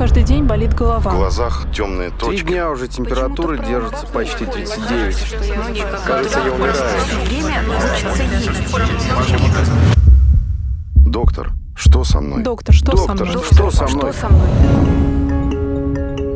каждый день болит голова. В глазах темные Три точки. дня уже температура держится почти 39. Кажется, я умираю. Доктор, что со мной? Доктор, что со Доктор, мной? что со мной?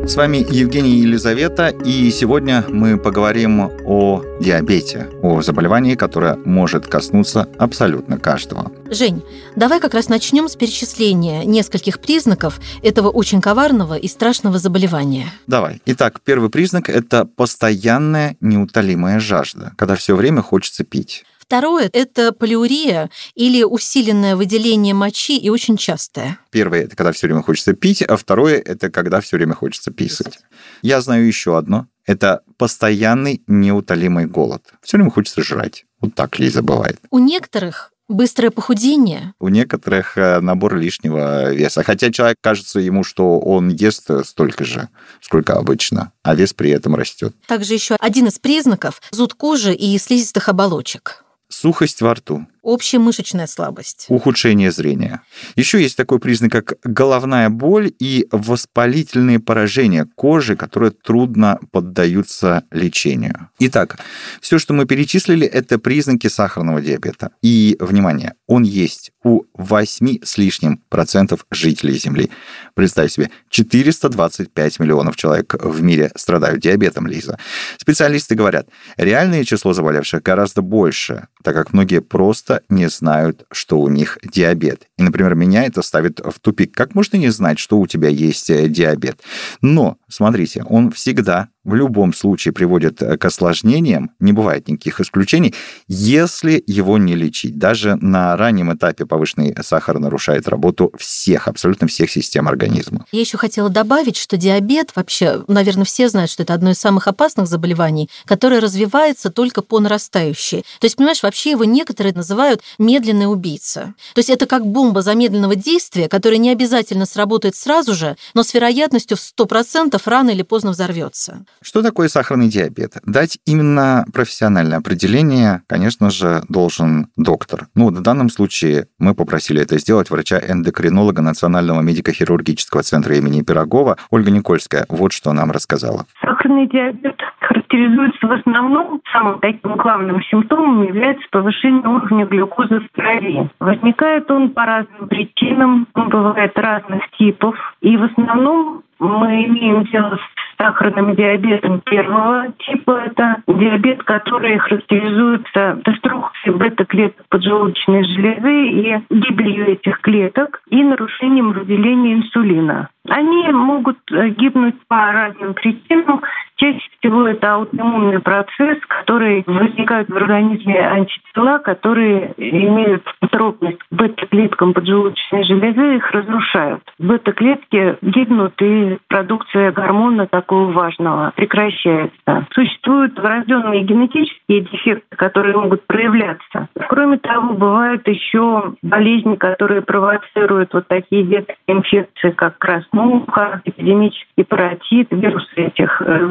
С вами Евгений Елизавета, и сегодня мы поговорим о диабете, о заболевании, которое может коснуться абсолютно каждого. Жень, давай как раз начнем с перечисления нескольких признаков этого очень коварного и страшного заболевания. Давай. Итак, первый признак – это постоянная неутолимая жажда, когда все время хочется пить. Второе – это полиурия или усиленное выделение мочи и очень частое. Первое – это когда все время хочется пить, а второе – это когда все время хочется писать. Я знаю еще одно. Это постоянный неутолимый голод. Все время хочется жрать. Вот так Лиза бывает. У некоторых быстрое похудение, У некоторых э, набор лишнего веса. Хотя человек кажется ему, что он ест столько же, сколько обычно, а вес при этом растет. также еще один из признаков – зуд кожи и слизистых оболочек. Сухость во рту, Общая мышечная слабость. ухудшение зрения. Еще есть такой признак, как головная боль и воспалительные поражения кожи, которые трудно поддаются лечению. Итак, все, что мы перечислили, это признаки сахарного диабета. И, внимание, он есть у 8 с лишним процентов жителей Земли. Представь себе, 425 миллионов человек в мире страдают диабетом, Лиза. Специалисты говорят, реальное число заболевших гораздо больше, так как многие просто не знают, что у них диабет. И, например, меня это ставит в тупик. Как можно не знать, что у тебя есть э, диабет? Но, смотрите, он всегда в любом случае приводит э, к осложнениям, не бывает никаких исключений, если его не лечить. Даже на раннем этапе повышенный сахар нарушает работу всех, абсолютно всех систем организма. Я еще хотела добавить, что диабет вообще, наверное, все знают, что это одно из самых опасных заболеваний, которое развивается только по нарастающей. То есть, понимаешь, вообще его некоторые называют медленный убийца. То есть это как бомба замедленного действия, которая не обязательно сработает сразу же, но с вероятностью в 100% рано или поздно взорвется. Что такое сахарный диабет? Дать именно профессиональное определение, конечно же, должен доктор. Ну, в данном случае мы попросили это сделать врача-эндокринолога Национального медико-хирургического центра имени Пирогова Ольга Никольская. Вот что нам рассказала. Сахарный диабет характеризуется в основном, самым таким главным симптомом является повышение уровня глюкозы в крови. Возникает он по разным причинам, он бывает разных типов. И в основном мы имеем дело с сахарным диабетом первого типа. Это диабет, который характеризуется деструкцией бета-клеток поджелудочной железы и гибелью этих клеток и нарушением выделения инсулина. Они могут э, гибнуть по разным причинам. Всего это аутоиммунный процесс, который возникает в организме антитела, которые имеют способность к бета-клеткам поджелудочной железы, их разрушают. Бета-клетки гибнут, и продукция гормона такого важного прекращается. Существуют врожденные генетические дефекты, которые могут проявляться. Кроме того, бывают еще болезни, которые провоцируют вот такие детские инфекции, как краснуха, эпидемический паротит, вирусы этих э,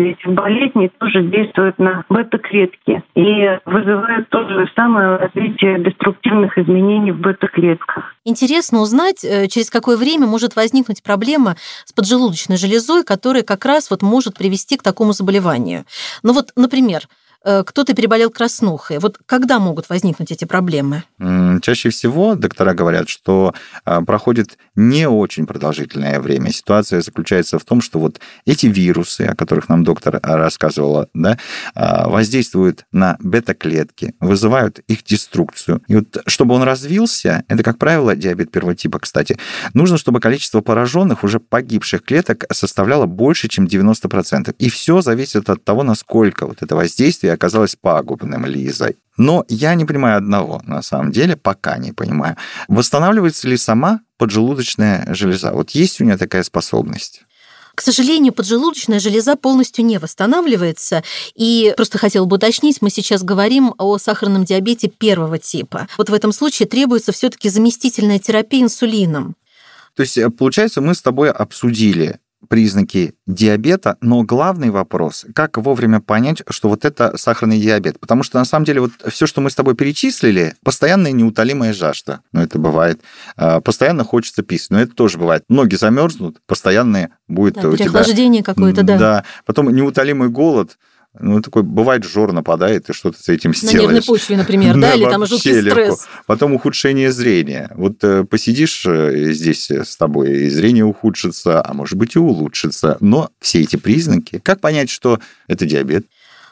возбудителей этих болезней тоже действуют на бета-клетки и вызывают то же самое развитие деструктивных изменений в бета-клетках. Интересно узнать, э, через какое время может возникнуть проблема с поджелудочной железой, которая как раз вот может привести к такому заболеванию. Ну вот, например, кто-то переболел краснухой. Вот когда могут возникнуть эти проблемы? Чаще всего доктора говорят, что а, проходит не очень продолжительное время. Ситуация заключается в том, что вот эти вирусы, о которых нам доктор а, рассказывала, да, а, воздействуют на бета-клетки, вызывают их деструкцию. И вот чтобы он развился, это, как правило, диабет первого типа, кстати, нужно, чтобы количество пораженных, уже погибших клеток составляло больше, чем 90%. И все зависит от того, насколько вот это воздействие оказалось пагубным Лизой. Но я не понимаю одного, на самом деле, пока не понимаю. Восстанавливается ли сама поджелудочная железа? Вот есть у нее такая способность? К сожалению, поджелудочная железа полностью не восстанавливается. И просто хотела бы уточнить, мы сейчас говорим о сахарном диабете первого типа. Вот в этом случае требуется все таки заместительная терапия инсулином. То есть, э, получается, мы с тобой обсудили признаки диабета, но главный вопрос, как вовремя понять, что вот это сахарный диабет. Потому что на самом деле вот все, что мы с тобой перечислили, постоянная неутолимая жажда, ну это бывает, а, постоянно хочется писать, но это тоже бывает. Ноги замерзнут, постоянные будет Да, у тебя... переохлаждение какое-то, да. Да, потом неутолимый голод, ну, такой, бывает, жор нападает, и что ты с этим На сделаешь. нервной почве, например, да, или там жуткий стресс. Потом ухудшение зрения. Вот э, посидишь э, здесь с тобой, и зрение ухудшится, а может быть и улучшится. Но все эти признаки, как понять, что это диабет?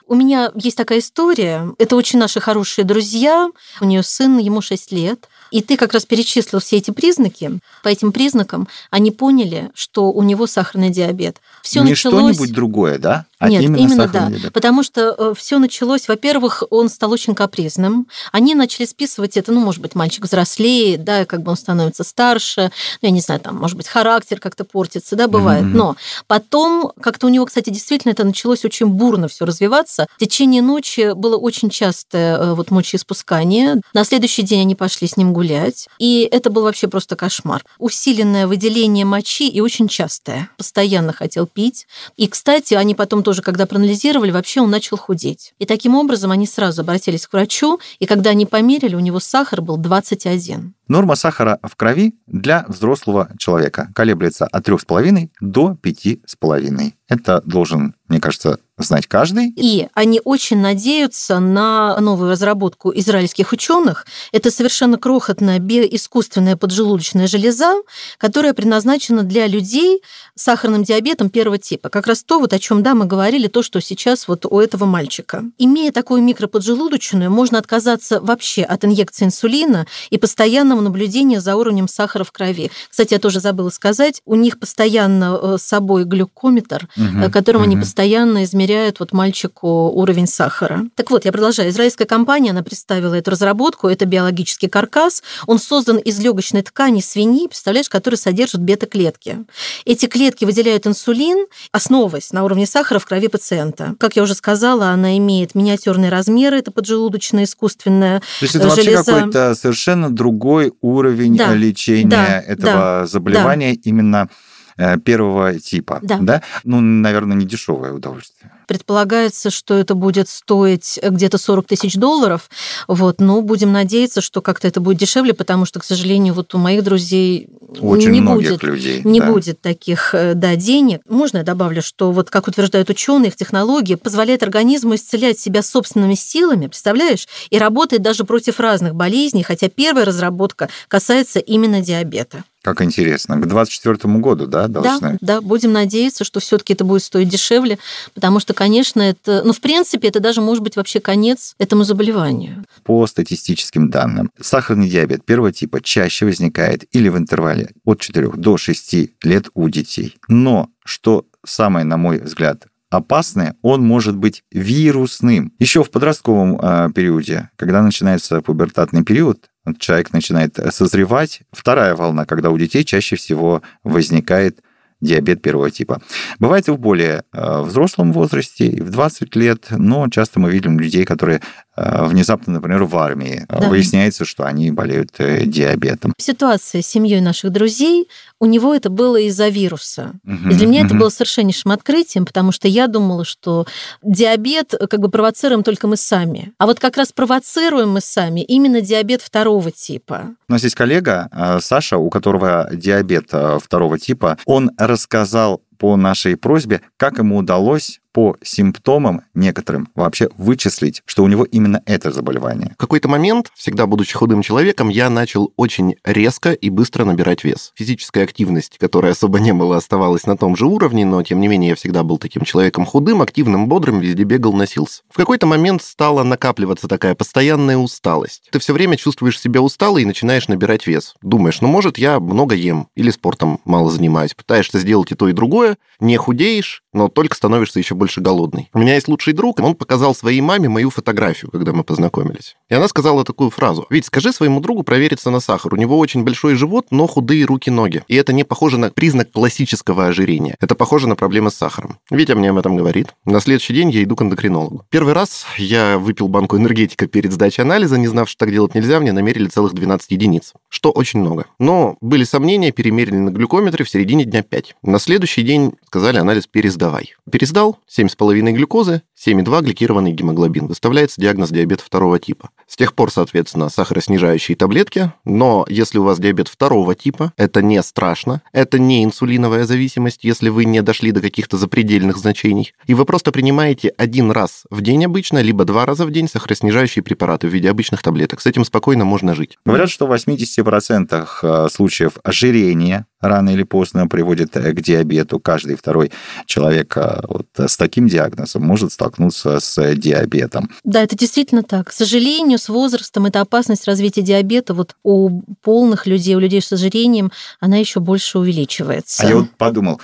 У меня есть такая история. Это очень наши хорошие друзья. У нее сын, ему 6 лет. И ты как раз перечислил все эти признаки. По этим признакам они поняли, что у него сахарный диабет. Все Не началось... что-нибудь другое, да? А Нет, именно, именно, да. диабет. Потому что все началось, во-первых, он стал очень капризным. Они начали списывать это, ну, может быть, мальчик взрослеет, да, как бы он становится старше, ну, я не знаю, там, может быть, характер как-то портится, да, бывает. Мгм. Но потом, как-то у него, кстати, действительно это началось очень бурно все развиваться. В течение ночи было очень частое э, вот мочеиспускание. На следующий день они пошли с ним гулять, и это был вообще просто кошмар. Усиленное выделение мочи и очень частое. Постоянно хотел пить. И, кстати, они потом тоже, когда проанализировали, вообще он начал худеть. И таким образом они сразу обратились к врачу, и когда они померили, у него сахар был 21. Норма сахара в крови для взрослого человека колеблется от 3,5 до 5,5. Это должен, мне кажется, знать каждый. И они очень надеются на новую разработку израильских ученых. Это совершенно крохотная биоискусственная поджелудочная железа, которая предназначена для людей с сахарным диабетом первого типа. Как раз то, вот о чем да, мы говорили, то, что сейчас вот у этого мальчика. Имея такую микроподжелудочную, можно отказаться вообще от инъекции инсулина и постоянного наблюдения за уровнем сахара в крови. Кстати, я тоже забыла сказать, у них постоянно э, с собой глюкометр, э, которым они мгм. постоянно измеряют вот мальчику уровень сахара. Так вот, я продолжаю. Израильская компания, она представила эту разработку, это биологический каркас. Он создан из легочной ткани свиньи, представляешь, которые содержат бета-клетки. Эти клетки выделяют инсулин, основываясь на уровне сахара в крови пациента. Как я уже сказала, она имеет миниатюрные размеры, это поджелудочная искусственная. То есть это вообще железа. какой-то совершенно другой уровень Да, лечения да, этого заболевания именно э, первого типа. Да. Ну, наверное, не дешевое удовольствие. Предполагается, что это будет стоить где-то 40 тысяч долларов. Вот, но будем надеяться, что как-то это будет дешевле, потому что, к сожалению, вот у моих друзей Очень не будет. людей. Не да. будет таких э, да, денег. Можно я добавлю, что вот как утверждают ученые, их технология позволяет организму исцелять себя собственными силами, представляешь? И работает даже против разных болезней, хотя первая разработка касается именно диабета. Как интересно. К 2024 году, да, Да, должны? да, будем надеяться, что все-таки это будет стоить дешевле, потому что, конечно, это, ну, в принципе, это даже может быть вообще конец этому заболеванию. По статистическим данным, сахарный диабет первого типа чаще возникает или в интервале от 4 до 6 лет у детей. Но, что самое, на мой взгляд, опасное, он может быть вирусным. Еще в подростковом э, периоде, когда начинается пубертатный период, человек начинает созревать. Вторая волна, когда у детей чаще всего возникает диабет первого типа. Бывает и в более э, взрослом возрасте, и в 20 лет, но часто мы видим людей, которые внезапно, например, в армии, э, Да. выясняется, что они болеют э, диабетом. Ситуация с семьей наших друзей, у него это было из-за вируса. Мгм, И для меня это мгм. было совершеннейшим открытием, потому что я думала, что диабет э, как бы провоцируем только мы сами. А вот как раз провоцируем мы сами именно диабет второго типа. У нас есть коллега э, Саша, у которого диабет э, второго типа. Он рассказал по нашей просьбе, как ему удалось по симптомам некоторым вообще вычислить, что у него именно это заболевание. В какой-то момент, всегда будучи худым человеком, я начал очень резко и быстро набирать вес. Физическая активность, которая особо не была, оставалась на том же уровне, но тем не менее я всегда был таким человеком худым, активным, бодрым, везде бегал, носился. В какой-то момент стала накапливаться такая постоянная усталость. Ты все время чувствуешь себя усталой и начинаешь набирать вес. Думаешь, ну может я много ем или спортом мало занимаюсь. Пытаешься сделать и то, и другое, не худеешь, но только становишься еще больше голодный. У меня есть лучший друг, он показал своей маме мою фотографию, когда мы познакомились. И она сказала такую фразу. Ведь скажи своему другу провериться на сахар. У него очень большой живот, но худые руки-ноги. И это не похоже на признак классического ожирения. Это похоже на проблемы с сахаром. Витя мне об этом говорит. На следующий день я иду к эндокринологу. Первый раз я выпил банку энергетика перед сдачей анализа, не знав, что так делать нельзя, мне намерили целых 12 единиц, что очень много. Но были сомнения, перемерили на глюкометре в середине дня 5. На следующий день сказали анализ пересдавай. Пересдал, 7,5 глюкозы, 7,2 гликированный гемоглобин. Выставляется диагноз диабета второго типа. С тех пор, соответственно, сахароснижающие таблетки, но если у вас диабет второго типа, это не страшно, это не инсулиновая зависимость, если вы не дошли до каких-то запредельных значений, и вы просто принимаете один раз в день обычно, либо два раза в день сахароснижающие препараты в виде обычных таблеток. С этим спокойно можно жить. Говорят, что в 80% э, случаев ожирения рано или поздно приводит э, к диабету. Каждый второй человек э, вот с таким диагнозом может столкнуться с диабетом. Да, это действительно так. К сожалению, с возрастом эта опасность развития диабета вот у полных людей, у людей с ожирением, она еще больше увеличивается. А я вот подумал,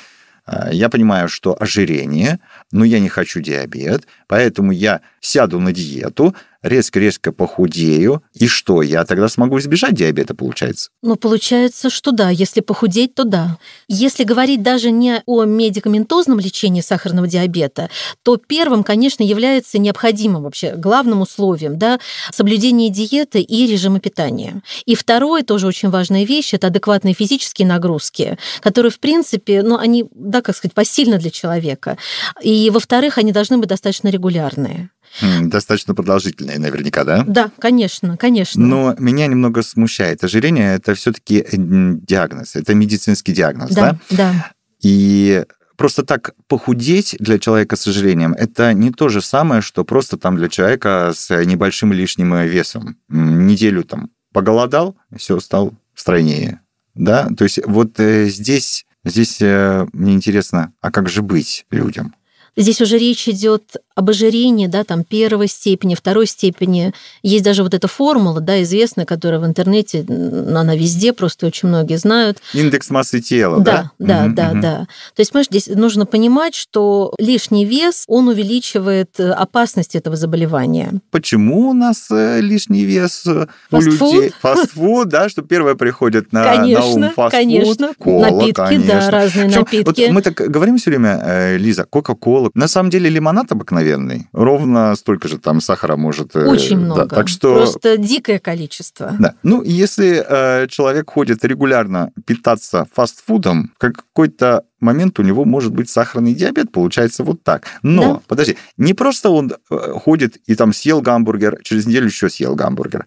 я понимаю, что ожирение, но я не хочу диабет, поэтому я сяду на диету, резко-резко похудею, и что, я тогда смогу избежать диабета, получается? Ну, получается, что да. Если похудеть, то да. Если говорить даже не о медикаментозном лечении сахарного диабета, то первым, конечно, является необходимым вообще главным условием да, соблюдение диеты и режима питания. И второе, тоже очень важная вещь, это адекватные физические нагрузки, которые, в принципе, ну, они, да, как сказать, посильны для человека. И, во-вторых, они должны быть достаточно регулярные. Достаточно продолжительные, наверняка, да? Да, конечно, конечно. Но меня немного смущает. Ожирение – это все-таки диагноз, это медицинский диагноз, да? Да, да. И просто так похудеть для человека с ожирением – это не то же самое, что просто там для человека с небольшим лишним весом. Неделю там поголодал, все, стал стройнее. Да? То есть вот э, здесь, здесь э, мне интересно, а как же быть людям? Здесь уже речь идет об ожирении, да, там первой степени, второй степени. Есть даже вот эта формула, да, известная, которая в интернете, она везде, просто очень многие знают. Индекс массы тела, да? Да, да, угу, да, угу. да. То есть, понимаешь, здесь нужно понимать, что лишний вес, он увеличивает э, опасность этого заболевания. Почему у нас э, лишний вес э, у людей? Фастфуд, да, что первое приходит на, конечно, на ум фастфуд. Конечно, кола, напитки, конечно. да, разные Причем, напитки. Вот мы так говорим все время, Лиза, Кока-Кола. На самом деле лимонад обыкновенный. Ровно столько же там сахара может... Э, Очень много. Да, так что... Просто дикое количество. Да. Ну, если э, человек ходит регулярно питаться фастфудом, в какой-то момент у него может быть сахарный диабет, получается вот так. Но, да. подожди, не просто он э, ходит и там съел гамбургер, через неделю еще съел гамбургер,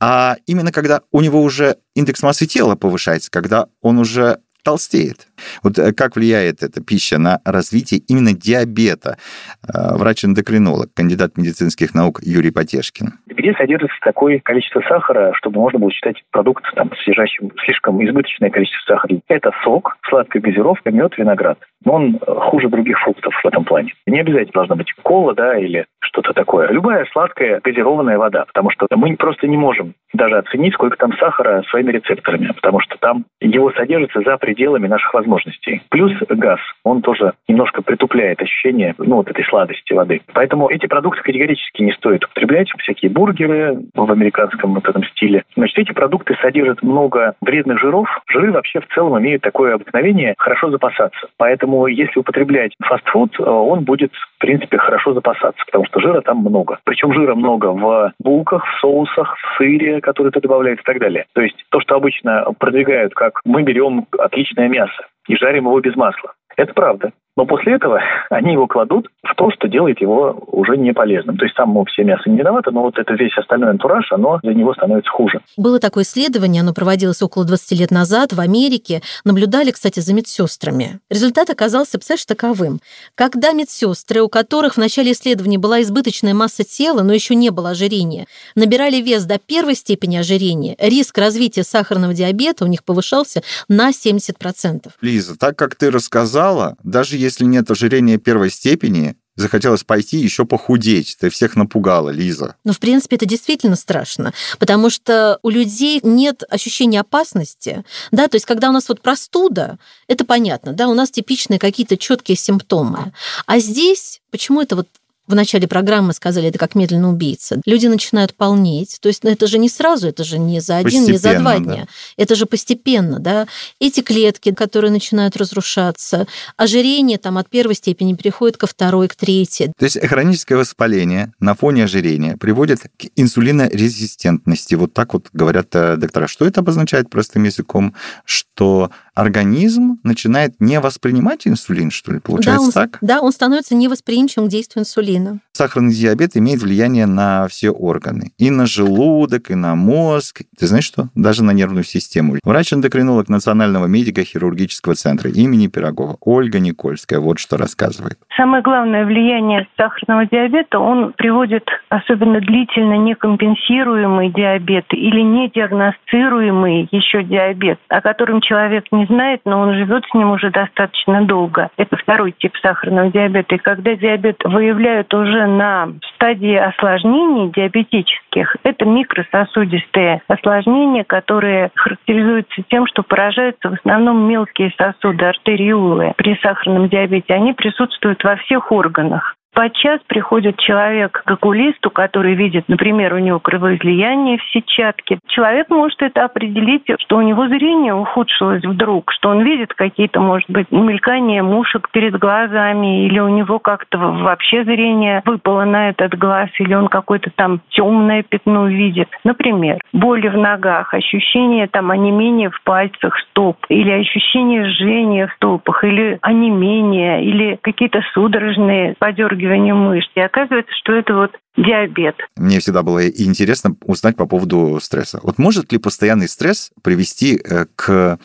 а именно когда у него уже индекс массы тела повышается, когда он уже толстеет. Вот э, как влияет эта пища на развитие именно диабета? Э, врач-эндокринолог, кандидат медицинских наук Юрий Потешкин. Где содержится такое количество сахара, чтобы можно было считать продукт, там, содержащим слишком избыточное количество сахара? Это сок, сладкая газировка, мед, виноград. Но он э, хуже других фруктов в этом плане. Не обязательно должна быть кола, да, или что-то такое. Любая сладкая газированная вода, потому что мы просто не можем даже оценить, сколько там сахара своими рецепторами, потому что там его содержится за пределами наших возможностей. Плюс газ, он тоже немножко притупляет ощущение, ну, вот этой сладости воды. Поэтому эти продукты категорически не стоит употреблять, всякие бургеры в американском вот этом стиле. Значит, эти продукты содержат много вредных жиров. Жиры вообще в целом имеют такое обыкновение хорошо запасаться. Поэтому если употреблять фастфуд, э, он будет, в принципе, хорошо запасаться, потому что жира там много. Причем жира много в булках, в соусах, в сыре, который ты добавляешь и так далее. То есть то, что обычно продвигают, как мы берем отличное мясо и жарим его без масла. Это правда. Но после этого они его кладут в то, что делает его уже не полезным. То есть само все мясо не виновато, но вот это весь остальной антураж, оно для него становится хуже. Было такое исследование, оно проводилось около 20 лет назад в Америке. Наблюдали, кстати, за медсестрами. Результат оказался, представляешь, таковым. Когда медсестры, у которых в начале исследования была избыточная масса тела, но еще не было ожирения, набирали вес до первой степени ожирения, риск развития сахарного диабета у них повышался на 70%. Лиза, так как ты рассказала, даже если нет ожирения первой степени, захотелось пойти еще похудеть. Ты всех напугала, Лиза. Ну, в принципе, это действительно страшно, потому что у людей нет ощущения опасности, да, то есть когда у нас вот простуда, это понятно, да, у нас типичные какие-то четкие симптомы, а здесь почему это вот в начале программы сказали, это как медленно убийца. Люди начинают полнеть. То есть ну, это же не сразу, это же не за один, не за два дня. Да. Это же постепенно, да. Эти клетки, которые начинают разрушаться, ожирение там от первой степени переходит ко второй, к третьей. То есть хроническое воспаление на фоне ожирения приводит к инсулинорезистентности. Вот так вот говорят э, доктора. Что это обозначает простым языком? Что организм начинает не воспринимать инсулин, что ли, получается да, он, так? Да, он становится невосприимчивым к действию инсулина. Сахарный диабет имеет влияние на все органы. И на желудок, и на мозг. Ты знаешь что? Даже на нервную систему. Врач-эндокринолог Национального медико-хирургического центра имени Пирогова Ольга Никольская вот что рассказывает. Самое главное влияние сахарного диабета, он приводит особенно длительно некомпенсируемый диабет или недиагностируемый еще диабет, о котором человек не знает, но он живет с ним уже достаточно долго. Это второй тип сахарного диабета. И когда диабет выявляют уже на стадии осложнений диабетических, это микрососудистые осложнения, которые характеризуются тем, что поражаются в основном мелкие сосуды, артериулы при сахарном диабете. Они присутствуют во всех органах. Подчас приходит человек к окулисту, который видит, например, у него кровоизлияние в сетчатке. Человек может это определить, что у него зрение ухудшилось вдруг, что он видит какие-то, может быть, мелькания мушек перед глазами, или у него как-то вообще зрение выпало на этот глаз, или он какое-то там темное пятно видит. Например, боли в ногах, ощущение там онемения в пальцах стоп, или ощущение жжения в стопах, или онемение, или какие-то судорожные подергивания подергиванием мышц. И оказывается, что это вот диабет. Мне всегда было интересно узнать по поводу стресса. Вот может ли постоянный стресс привести э, к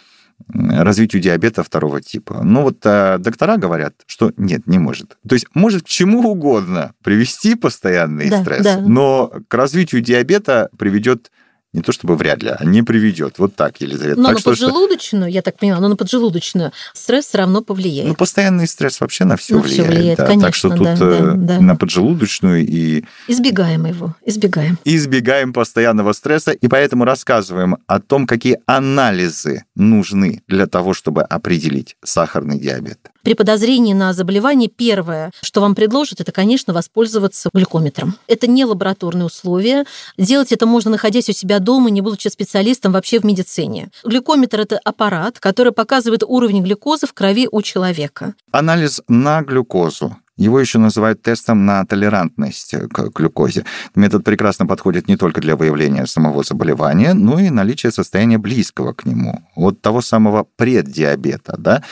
развитию диабета второго типа. Ну вот а, доктора говорят, что нет, не может. То есть может к чему угодно привести постоянный да, стресс, да. но к развитию диабета приведет не то чтобы вряд ли, а не приведет. Вот так, Елизавета. Но так на что, поджелудочную, что... я так понимаю, но на поджелудочную стресс все равно повлияет. Ну, постоянный стресс вообще на все на влияет. Все влияет да. конечно, так что тут да, э, да, на поджелудочную и... Избегаем его, избегаем. Избегаем постоянного стресса, и поэтому рассказываем о том, какие анализы нужны для того, чтобы определить сахарный диабет. При подозрении на заболевание первое, что вам предложат, это, конечно, воспользоваться глюкометром. Это не лабораторные условия. Делать это можно, находясь у себя дома, не будучи специалистом вообще в медицине. Глюкометр – это аппарат, который показывает уровень глюкозы в крови у человека. Анализ на глюкозу его еще называют тестом на толерантность к глюкозе. Метод прекрасно подходит не только для выявления самого заболевания, но и наличия состояния близкого к нему, вот того самого преддиабета. Да?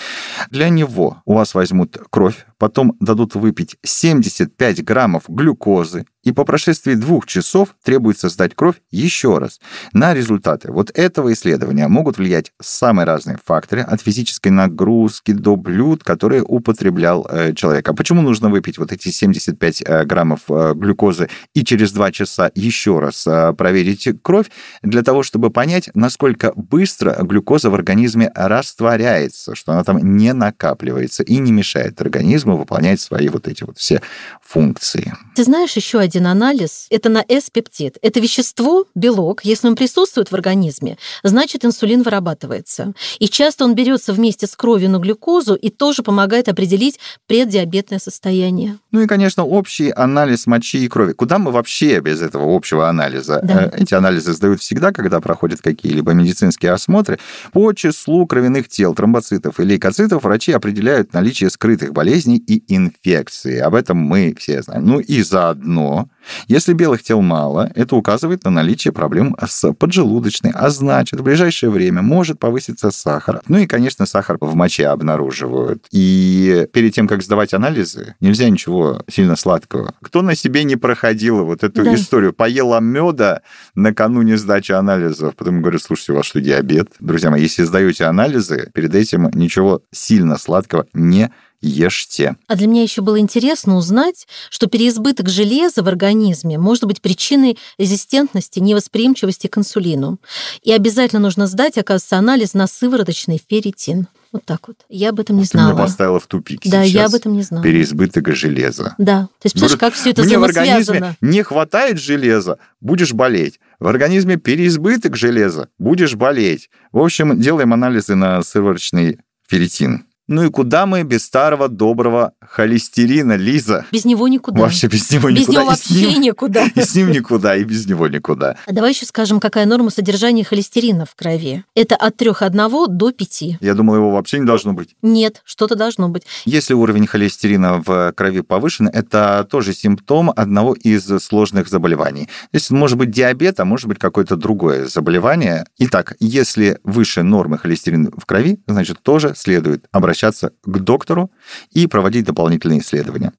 Для него у вас возьмут кровь, потом дадут выпить 75 граммов глюкозы, и по прошествии двух часов требуется сдать кровь еще раз. На результаты вот этого исследования могут влиять самые разные факторы, от физической нагрузки до блюд, которые употреблял э, человек. А почему нужно выпить вот эти 75 э, граммов э, глюкозы и через два часа еще раз проверить кровь? Для того, чтобы понять, насколько быстро глюкоза в организме растворяется, что она там не накапливается и не мешает организму выполнять свои вот эти вот все функции. Ты знаешь еще один анализ – это на S-пептид. Это вещество, белок, если он присутствует в организме, значит, инсулин вырабатывается. И часто он берется вместе с кровью на глюкозу и тоже помогает определить преддиабетное состояние. Ну и, конечно, общий анализ мочи и крови. Куда мы вообще без этого общего анализа? Да. Э, эти анализы сдают всегда, когда проходят какие-либо медицинские осмотры. По числу кровяных тел, тромбоцитов и лейкоцитов врачи определяют наличие скрытых болезней и инфекций. Об этом мы все знаем. Ну и заодно если белых тел мало, это указывает на наличие проблем с поджелудочной, а значит, в ближайшее время может повыситься сахар. Ну и, конечно, сахар в моче обнаруживают. И перед тем, как сдавать анализы, нельзя ничего сильно сладкого. Кто на себе не проходил вот эту да. историю? Поела меда накануне сдачи анализов, потом говорю, слушайте, у вас что, диабет? Друзья мои, если сдаете анализы, перед этим ничего сильно сладкого не ешьте. А для меня еще было интересно узнать, что переизбыток железа в организме может быть причиной резистентности, невосприимчивости к инсулину. И обязательно нужно сдать, оказывается, анализ на сывороточный ферритин. Вот так вот. Я об этом не Ты меня знала. поставила в тупик Да, сейчас. я об этом не знала. Переизбыток железа. Да. То есть, представляешь, как все это Мне в организме не хватает железа, будешь болеть. В организме переизбыток железа, будешь болеть. В общем, делаем анализы на сывороточный ферритин. Ну и куда мы без старого доброго холестерина, Лиза? Без него никуда. Вообще без него Без никуда. него И с ним- вообще никуда. И с ним никуда, и без него никуда. А давай еще скажем, какая норма содержания холестерина в крови. Это от 3,1 до 5. Я думал, его вообще не должно быть. Нет, что-то должно быть. Если уровень холестерина в крови повышен, это тоже симптом одного из сложных заболеваний. То есть может быть диабет, а может быть какое-то другое заболевание. Итак, если выше нормы холестерина в крови, значит тоже следует обращаться к доктору и проводить дополнительные исследования.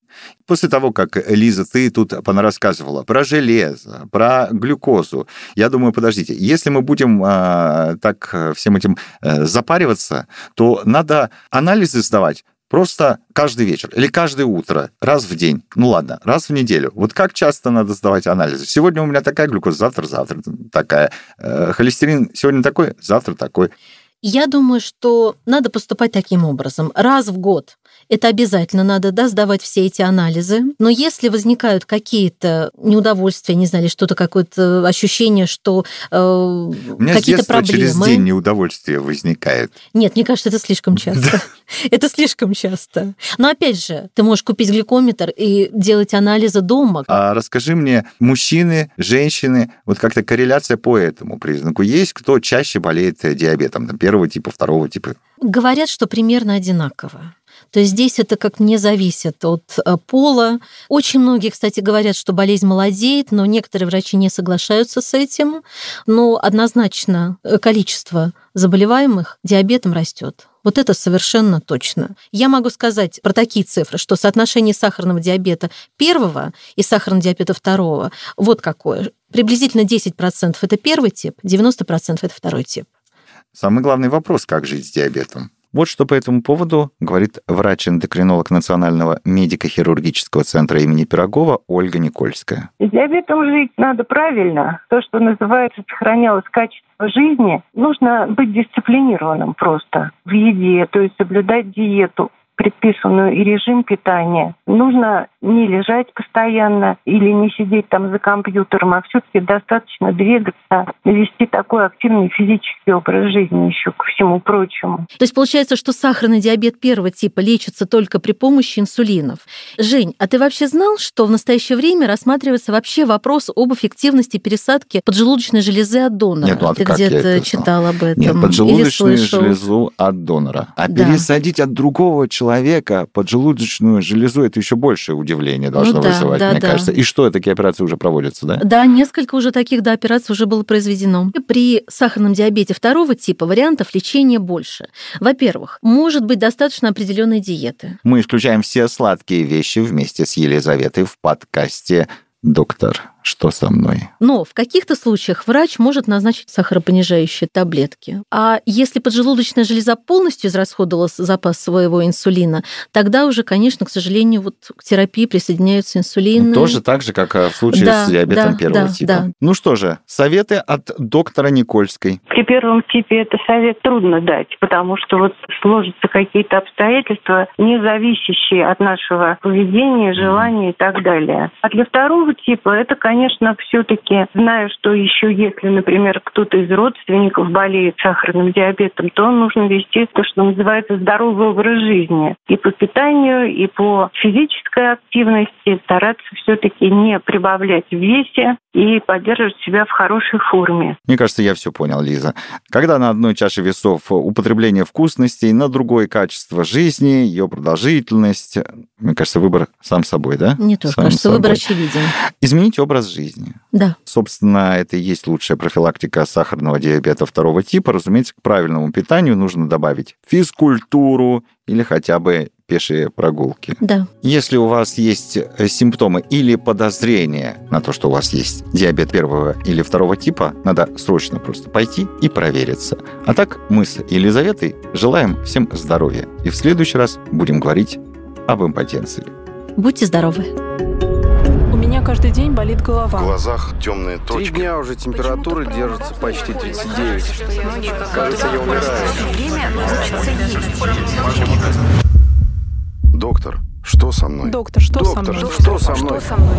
После того, как, Лиза, ты тут понарассказывала про железо, про глюкозу, я думаю, подождите, если мы будем а, так э, всем этим э, запариваться, то надо анализы сдавать Просто каждый вечер или каждое утро, раз в день. Ну ладно, раз в неделю. Вот как часто надо сдавать анализы? Сегодня у меня такая глюкоза, завтра, завтра такая. Э, Холестерин сегодня такой, завтра такой. Я думаю, что надо поступать таким образом. Раз в год. Это обязательно надо да, сдавать все эти анализы. Но если возникают какие-то неудовольствия, не знаю, или что-то, какое-то ощущение, что э, какие-то проблемы... через день неудовольствие возникает. Нет, мне кажется, это слишком часто. Это слишком часто. Но опять же, ты можешь купить глюкометр и делать анализы дома. А расскажи мне, мужчины, женщины, вот как-то корреляция по этому признаку есть, кто чаще болеет э, диабетом, там, первого типа, второго типа? Говорят, что примерно одинаково. То есть здесь это как не зависит от э, пола. Очень многие, кстати, говорят, что болезнь молодеет, но некоторые врачи не соглашаются с этим. Но однозначно э, количество заболеваемых диабетом растет. Вот это совершенно точно. Я могу сказать про такие цифры, что соотношение сахарного диабета первого и сахарного диабета второго вот какое. Приблизительно 10% это первый тип, 90% это второй тип. Самый главный вопрос, как жить с диабетом. Вот что по этому поводу говорит врач-эндокринолог Национального медико-хирургического центра имени Пирогова Ольга Никольская. С диабетом жить надо правильно. То, что называется сохранялось качество жизни, нужно быть дисциплинированным просто в еде, то есть соблюдать диету предписанную и режим питания. Нужно не лежать постоянно или не сидеть там за компьютером, а все-таки достаточно двигаться, вести такой активный физический образ жизни еще ко всему прочему. То есть получается, что сахарный диабет первого типа лечится только при помощи инсулинов. Жень, а ты вообще знал, что в настоящее время рассматривается вообще вопрос об эффективности пересадки поджелудочной железы от донора? Нет, ну, а ты где-то читал об этом? Нет, поджелудочную железу от донора. А Да. пересадить от другого человека поджелудочную железу, это еще больше удивления должно Ну да, вызывать, да, мне да. кажется. И что, такие операции уже проводятся, да? Да, несколько уже таких да, операций уже было произведено. При сахарном диабете второго типа вариантов лечения больше. Во-первых, может быть достаточно определенной диеты. Мы исключаем все сладкие вещи вместе с Елизаветой в подкасте «Доктор, что со мной?» Но в каких-то случаях врач может назначить сахаропонижающие таблетки. А если поджелудочная железа полностью израсходовала запас своего инсулина, тогда уже, конечно, к сожалению, вот к терапии присоединяются инсулины. Тоже так же, как э, в случае Да, с диабетом да, первого да, типа. да. Ну что же, советы от доктора Никольской. При первом типе это совет трудно дать, потому что вот сложатся какие-то обстоятельства, не зависящие от нашего поведения, желаний и так далее. А для второго типа это, конечно, все-таки, зная, что еще если, например, кто-то из родственников болеет сахарным диабетом, то нужно вести то, что называется здоровый образ жизни. И по питанию, и по физической активности стараться все-таки не прибавлять в весе и поддерживать себя в хорошей форме. Мне кажется, я все понял, Лиза. Когда на одной чаше весов употребление вкусностей, на другой качество жизни, ее продолжительность, мне кажется, выбор сам собой, да? Мне тоже Сам кажется, выбор собой. очевиден. Изменить образ жизни. Да. Собственно, это и есть лучшая профилактика сахарного диабета второго типа. Разумеется, к правильному питанию нужно добавить физкультуру или хотя бы пешие прогулки. Да. Если у вас есть э, симптомы или подозрения на то, что у вас есть диабет первого или второго типа, надо срочно просто пойти и провериться. А так мы с Елизаветой желаем всем здоровья. И в следующий раз будем говорить об импотенции. Будьте здоровы. У меня каждый день болит В голова. глазах темные Три точки. дня уже температура держится почти 39. Кажется, я умираю. Доктор, что со мной? Доктор, что со Доктор, мной? что со мной? Что со мной?